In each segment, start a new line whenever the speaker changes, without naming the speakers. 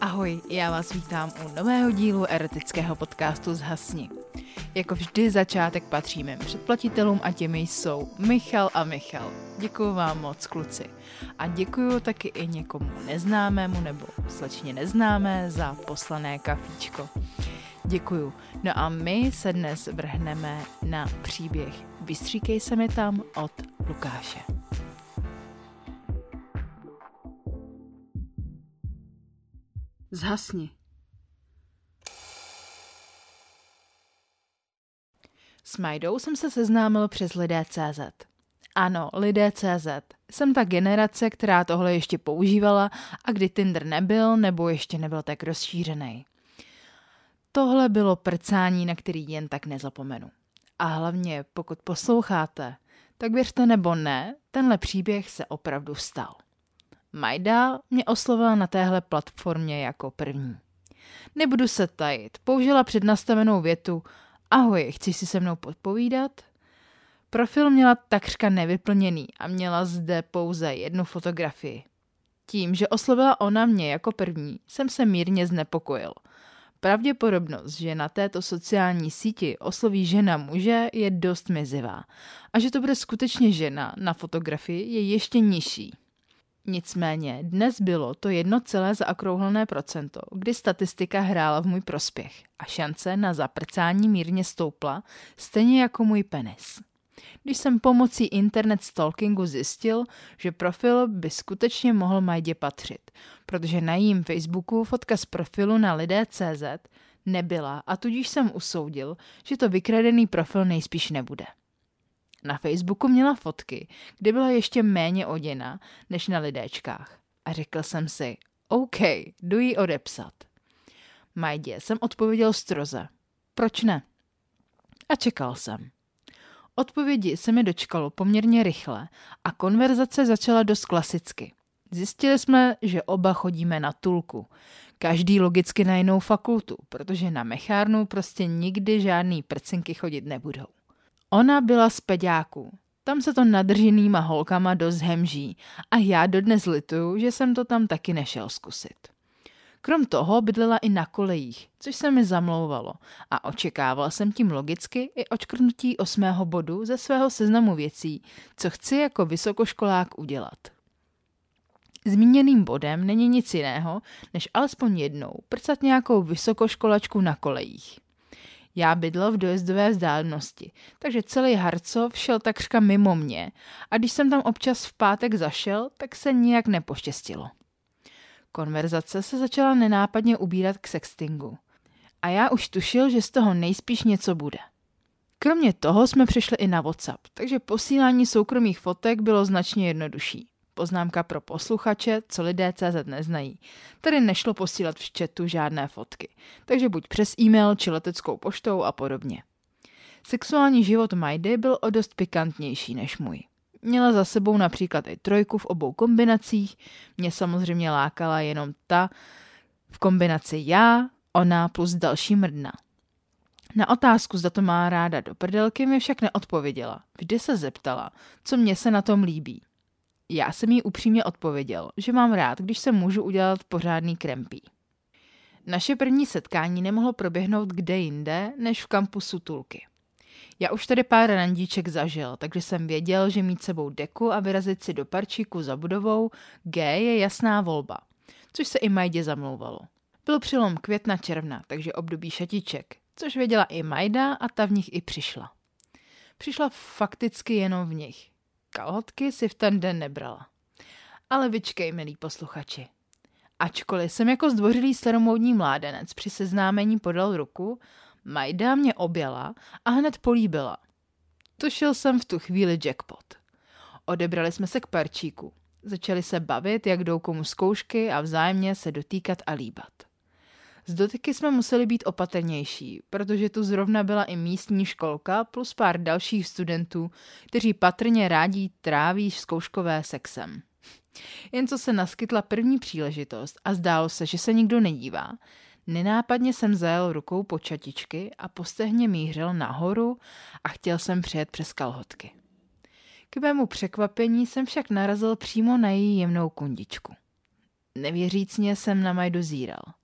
Ahoj, já vás vítám u nového dílu erotického podcastu Zhasni. Jako vždy začátek patří mým předplatitelům a těmi jsou Michal a Michal. Děkuji vám moc, kluci. A děkuji taky i někomu neznámému nebo slečně neznámé za poslané kafíčko. Děkuju. No a my se dnes vrhneme na příběh Vystříkej se mi tam od Lukáše. Zhasni. S Majdou jsem se seznámil přes Lidé.cz. Ano, Lidé.cz. Jsem ta generace, která tohle ještě používala a kdy Tinder nebyl nebo ještě nebyl tak rozšířený. Tohle bylo prcání, na který jen tak nezapomenu. A hlavně, pokud posloucháte, tak věřte nebo ne, tenhle příběh se opravdu stal. Majda mě oslovila na téhle platformě jako první. Nebudu se tajit, použila přednastavenou větu Ahoj, chci si se mnou podpovídat? Profil měla takřka nevyplněný a měla zde pouze jednu fotografii. Tím, že oslovila ona mě jako první, jsem se mírně znepokojil. Pravděpodobnost, že na této sociální síti osloví žena muže, je dost mizivá a že to bude skutečně žena na fotografii je ještě nižší. Nicméně dnes bylo to jedno celé zaokrouhlené procento, kdy statistika hrála v můj prospěch a šance na zaprcání mírně stoupla, stejně jako můj penis. Když jsem pomocí internet stalkingu zjistil, že profil by skutečně mohl Majdě patřit, protože na jím Facebooku fotka z profilu na lidé.cz nebyla a tudíž jsem usoudil, že to vykradený profil nejspíš nebude. Na Facebooku měla fotky, kde byla ještě méně oděna než na lidéčkách. A řekl jsem si, OK, jdu jí odepsat. Majdě jsem odpověděl stroze. Proč ne? A čekal jsem. Odpovědi se mi dočkalo poměrně rychle a konverzace začala dost klasicky. Zjistili jsme, že oba chodíme na tulku. Každý logicky na jinou fakultu, protože na mechárnu prostě nikdy žádný prcinky chodit nebudou. Ona byla z peďáků. Tam se to nadrženýma holkama dost hemží a já dodnes lituju, že jsem to tam taky nešel zkusit. Krom toho bydlela i na kolejích, což se mi zamlouvalo a očekával jsem tím logicky i očkrnutí osmého bodu ze svého seznamu věcí, co chci jako vysokoškolák udělat. Zmíněným bodem není nic jiného, než alespoň jednou prcat nějakou vysokoškolačku na kolejích. Já bydlel v dojezdové vzdálenosti, takže celý Harcov šel takřka mimo mě a když jsem tam občas v pátek zašel, tak se nijak nepoštěstilo. Konverzace se začala nenápadně ubírat k sextingu. A já už tušil, že z toho nejspíš něco bude. Kromě toho jsme přišli i na WhatsApp, takže posílání soukromých fotek bylo značně jednodušší. Poznámka pro posluchače, co lidé CZ neznají. Tady nešlo posílat v chatu žádné fotky, takže buď přes e-mail či leteckou poštou a podobně. Sexuální život Majdy byl o dost pikantnější než můj. Měla za sebou například i trojku v obou kombinacích, mě samozřejmě lákala jenom ta v kombinaci já, ona plus další mrdna. Na otázku, zda to má ráda do prdelky, mi však neodpověděla. Vždy se zeptala, co mě se na tom líbí. Já jsem jí upřímně odpověděl, že mám rád, když se můžu udělat pořádný krempí. Naše první setkání nemohlo proběhnout kde jinde, než v kampusu Tulky. Já už tady pár randíček zažil, takže jsem věděl, že mít sebou deku a vyrazit si do parčíku za budovou G je jasná volba, což se i Majdě zamlouvalo. Byl přilom května června, takže období šatiček, což věděla i Majda a ta v nich i přišla. Přišla fakticky jenom v nich. Kalhotky si v ten den nebrala. Ale vyčkej, milí posluchači. Ačkoliv jsem jako zdvořilý staromódní mládenec při seznámení podal ruku, Majda mě objela a hned políbila. Tušil jsem v tu chvíli jackpot. Odebrali jsme se k parčíku. Začali se bavit, jak jdou komu zkoušky a vzájemně se dotýkat a líbat. Z dotyky jsme museli být opatrnější, protože tu zrovna byla i místní školka plus pár dalších studentů, kteří patrně rádi tráví zkouškové sexem. Jen co se naskytla první příležitost a zdálo se, že se nikdo nedívá, nenápadně jsem zajel rukou po čatičky a postehně mířil nahoru a chtěl jsem přejet přes kalhotky. K mému překvapení jsem však narazil přímo na její jemnou kundičku. Nevěřícně jsem na Majdu zíral.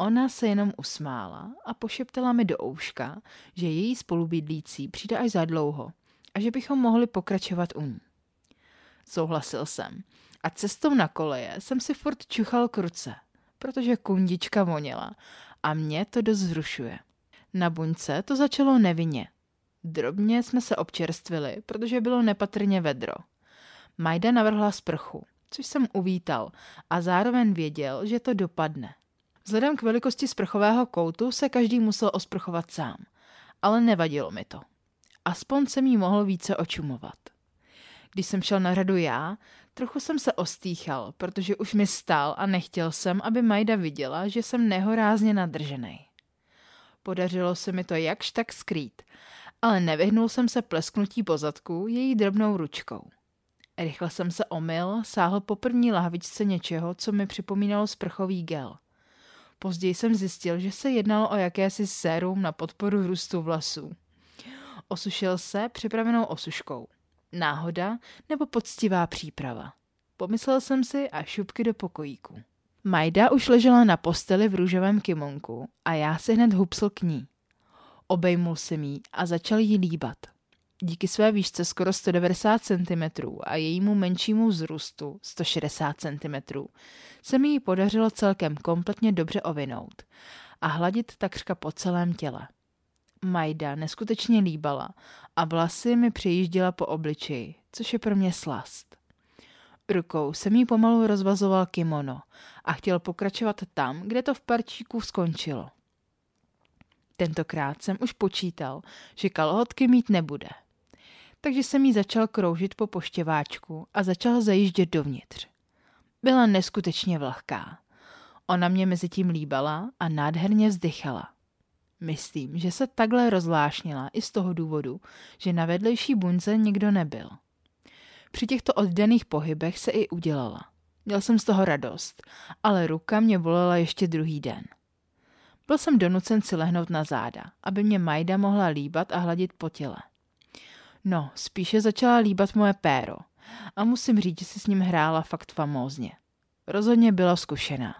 Ona se jenom usmála a pošeptala mi do ouška, že její spolubydlící přijde až za dlouho a že bychom mohli pokračovat u ní. Souhlasil jsem a cestou na koleje jsem si furt čuchal k ruce, protože kundička voněla a mě to dost zrušuje. Na buňce to začalo nevinně. Drobně jsme se občerstvili, protože bylo nepatrně vedro. Majda navrhla sprchu, což jsem uvítal a zároveň věděl, že to dopadne. Vzhledem k velikosti sprchového koutu se každý musel osprchovat sám, ale nevadilo mi to. Aspoň jsem jí mohl více očumovat. Když jsem šel na řadu já, trochu jsem se ostýchal, protože už mi stál a nechtěl jsem, aby Majda viděla, že jsem nehorázně nadržený. Podařilo se mi to jakž tak skrýt, ale nevyhnul jsem se plesknutí po zadku její drobnou ručkou. Rychle jsem se omyl, sáhl po první lahvičce něčeho, co mi připomínalo sprchový gel. Později jsem zjistil, že se jednalo o jakési sérum na podporu růstu vlasů. Osušil se připravenou osuškou. Náhoda nebo poctivá příprava. Pomyslel jsem si a šupky do pokojíku. Majda už ležela na posteli v růžovém kimonku a já si hned hupsl k ní. Obejmul jsem jí a začal jí líbat. Díky své výšce skoro 190 cm a jejímu menšímu vzrůstu 160 cm se mi ji podařilo celkem kompletně dobře ovinout a hladit takřka po celém těle. Majda neskutečně líbala a vlasy mi přejížděla po obličeji, což je pro mě slast. Rukou jsem jí pomalu rozvazoval kimono a chtěl pokračovat tam, kde to v parčíku skončilo. Tentokrát jsem už počítal, že kalhotky mít nebude. Takže jsem jí začal kroužit po poštěváčku a začal zajíždět dovnitř. Byla neskutečně vlhká. Ona mě mezi tím líbala a nádherně vzdychala. Myslím, že se takhle rozvášnila i z toho důvodu, že na vedlejší bunce nikdo nebyl. Při těchto oddaných pohybech se i udělala. Měl jsem z toho radost, ale ruka mě bolela ještě druhý den. Byl jsem donucen si lehnout na záda, aby mě Majda mohla líbat a hladit po těle. No, spíše začala líbat moje péro a musím říct, že si s ním hrála fakt famózně. Rozhodně byla zkušená.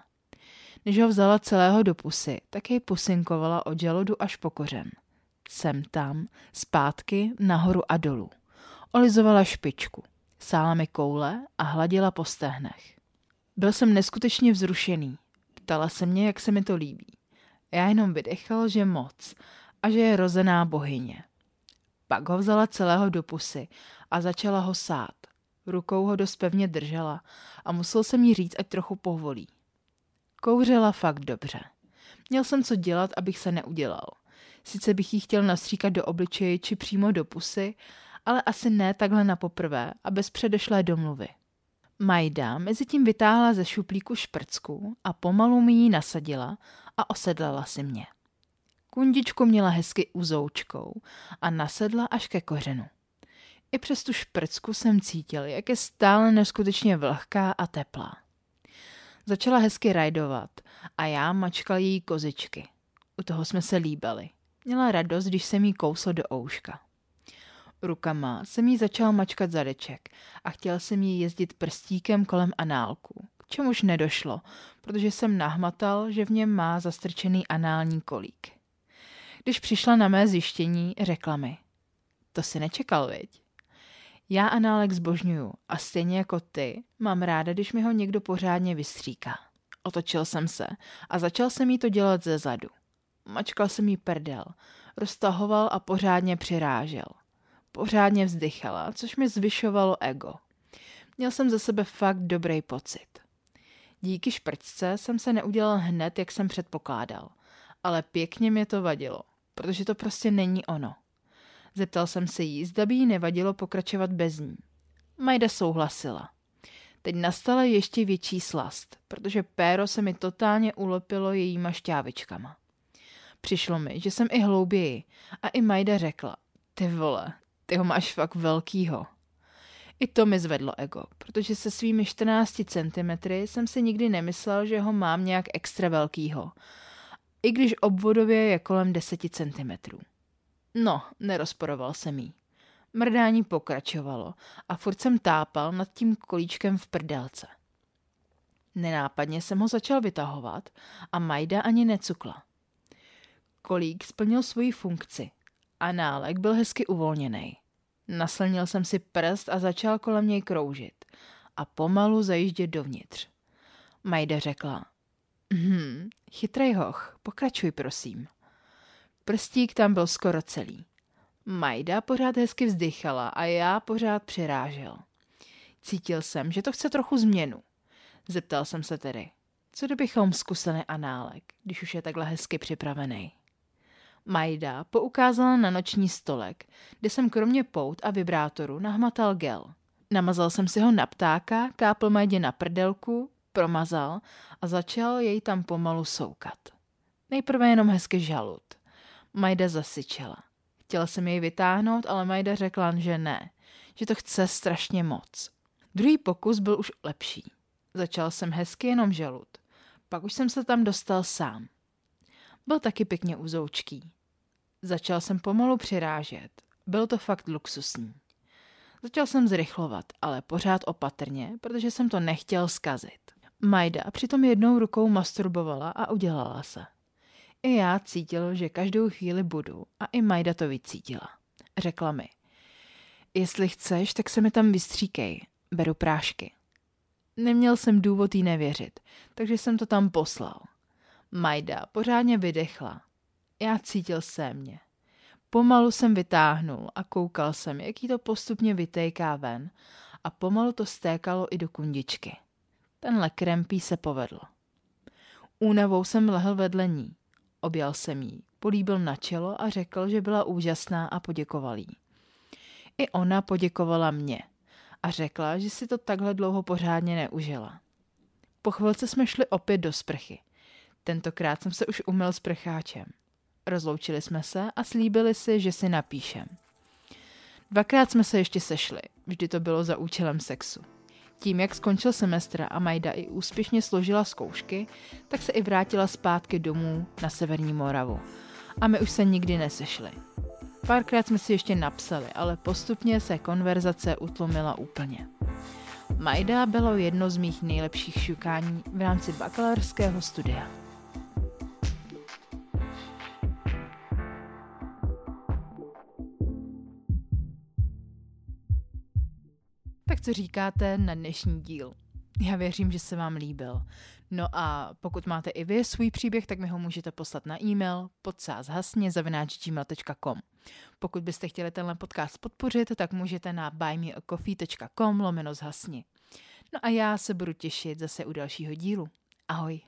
Než ho vzala celého do pusy, tak jej pusinkovala od žaludu až po kořen. Sem tam, zpátky, nahoru a dolů. Olizovala špičku, sála mi koule a hladila po stehnech. Byl jsem neskutečně vzrušený. Ptala se mě, jak se mi to líbí. Já jenom vydechal, že moc a že je rozená bohyně. Pak ho vzala celého do pusy a začala ho sát. Rukou ho dost pevně držela a musel jsem jí říct, ať trochu povolí. Kouřila fakt dobře. Měl jsem co dělat, abych se neudělal. Sice bych jí chtěl nastříkat do obličeje či přímo do pusy, ale asi ne takhle na poprvé a bez předešlé domluvy. Majda mezi tím vytáhla ze šuplíku šprcku a pomalu mi ji nasadila a osedlala si mě. Kundičku měla hezky uzoučkou a nasedla až ke kořenu. I přes tu šprcku jsem cítil, jak je stále neskutečně vlhká a teplá. Začala hezky rajdovat a já mačkal její kozičky. U toho jsme se líbali. Měla radost, když jsem jí kousl do ouška. Rukama jsem jí začal mačkat zadeček a chtěl jsem jí jezdit prstíkem kolem análku, k čemuž nedošlo, protože jsem nahmatal, že v něm má zastrčený anální kolík. Když přišla na mé zjištění, řekla mi, to si nečekal, viď? Já análek zbožňuju a stejně jako ty mám ráda, když mi ho někdo pořádně vystříká. Otočil jsem se a začal jsem jí to dělat ze zadu. Mačkal jsem jí prdel, roztahoval a pořádně přirážel. Pořádně vzdychala, což mi zvyšovalo ego. Měl jsem ze sebe fakt dobrý pocit. Díky šprčce jsem se neudělal hned, jak jsem předpokládal. Ale pěkně mě to vadilo, protože to prostě není ono. Zeptal jsem se jí, zda by jí nevadilo pokračovat bez ní. Majda souhlasila. Teď nastala ještě větší slast, protože péro se mi totálně ulepilo jejíma šťávičkama. Přišlo mi, že jsem i hlouběji a i Majda řekla, ty vole, ty ho máš fakt velkýho. I to mi zvedlo ego, protože se svými 14 cm jsem si nikdy nemyslel, že ho mám nějak extra velkýho. I když obvodově je kolem 10 cm. No, nerozporoval jsem jí. Mrdání pokračovalo a furt jsem tápal nad tím kolíčkem v prdelce. Nenápadně jsem ho začal vytahovat a Majda ani necukla. Kolík splnil svoji funkci a nálek byl hezky uvolněný. Naslnil jsem si prst a začal kolem něj kroužit a pomalu zajíždět dovnitř. Majda řekla, hm, chytrej hoch, pokračuj prosím. Prstík tam byl skoro celý. Majda pořád hezky vzdychala a já pořád přirážel. Cítil jsem, že to chce trochu změnu. Zeptal jsem se tedy, co kdybychom zkusili análek, když už je takhle hezky připravený. Majda poukázala na noční stolek, kde jsem kromě pout a vibrátoru nahmatal gel. Namazal jsem si ho na ptáka, kápl Majdě na prdelku, promazal a začal jej tam pomalu soukat. Nejprve jenom hezky žalud. Majda zasyčela. Chtěla jsem jej vytáhnout, ale Majda řekla, že ne, že to chce strašně moc. Druhý pokus byl už lepší. Začal jsem hezky jenom žalud. Pak už jsem se tam dostal sám. Byl taky pěkně uzoučký. Začal jsem pomalu přirážet. Byl to fakt luxusní. Začal jsem zrychlovat, ale pořád opatrně, protože jsem to nechtěl zkazit. Majda přitom jednou rukou masturbovala a udělala se. I já cítil, že každou chvíli budu a i Majda to vycítila. Řekla mi, jestli chceš, tak se mi tam vystříkej, beru prášky. Neměl jsem důvod jí nevěřit, takže jsem to tam poslal. Majda pořádně vydechla. Já cítil se mě. Pomalu jsem vytáhnul a koukal jsem, jak jí to postupně vytéká ven a pomalu to stékalo i do kundičky. Tenhle krempí se povedl. Únavou jsem lehl vedle ní. Objal jsem jí, políbil na čelo a řekl, že byla úžasná a poděkoval jí. I ona poděkovala mě a řekla, že si to takhle dlouho pořádně neužila. Po chvilce jsme šli opět do sprchy. Tentokrát jsem se už umyl s prcháčem. Rozloučili jsme se a slíbili si, že si napíšem. Dvakrát jsme se ještě sešli, vždy to bylo za účelem sexu. Tím, jak skončil semestr a Majda i úspěšně složila zkoušky, tak se i vrátila zpátky domů na Severní Moravu. A my už se nikdy nesešli. Párkrát jsme si ještě napsali, ale postupně se konverzace utlumila úplně. Majda bylo jedno z mých nejlepších šukání v rámci bakalářského studia. Tak co říkáte na dnešní díl? Já věřím, že se vám líbil. No a pokud máte i vy svůj příběh, tak mi ho můžete poslat na e-mail podsázhasně.gmail.com Pokud byste chtěli tenhle podcast podpořit, tak můžete na buymeacoffee.com lomeno zhasni. No a já se budu těšit zase u dalšího dílu. Ahoj.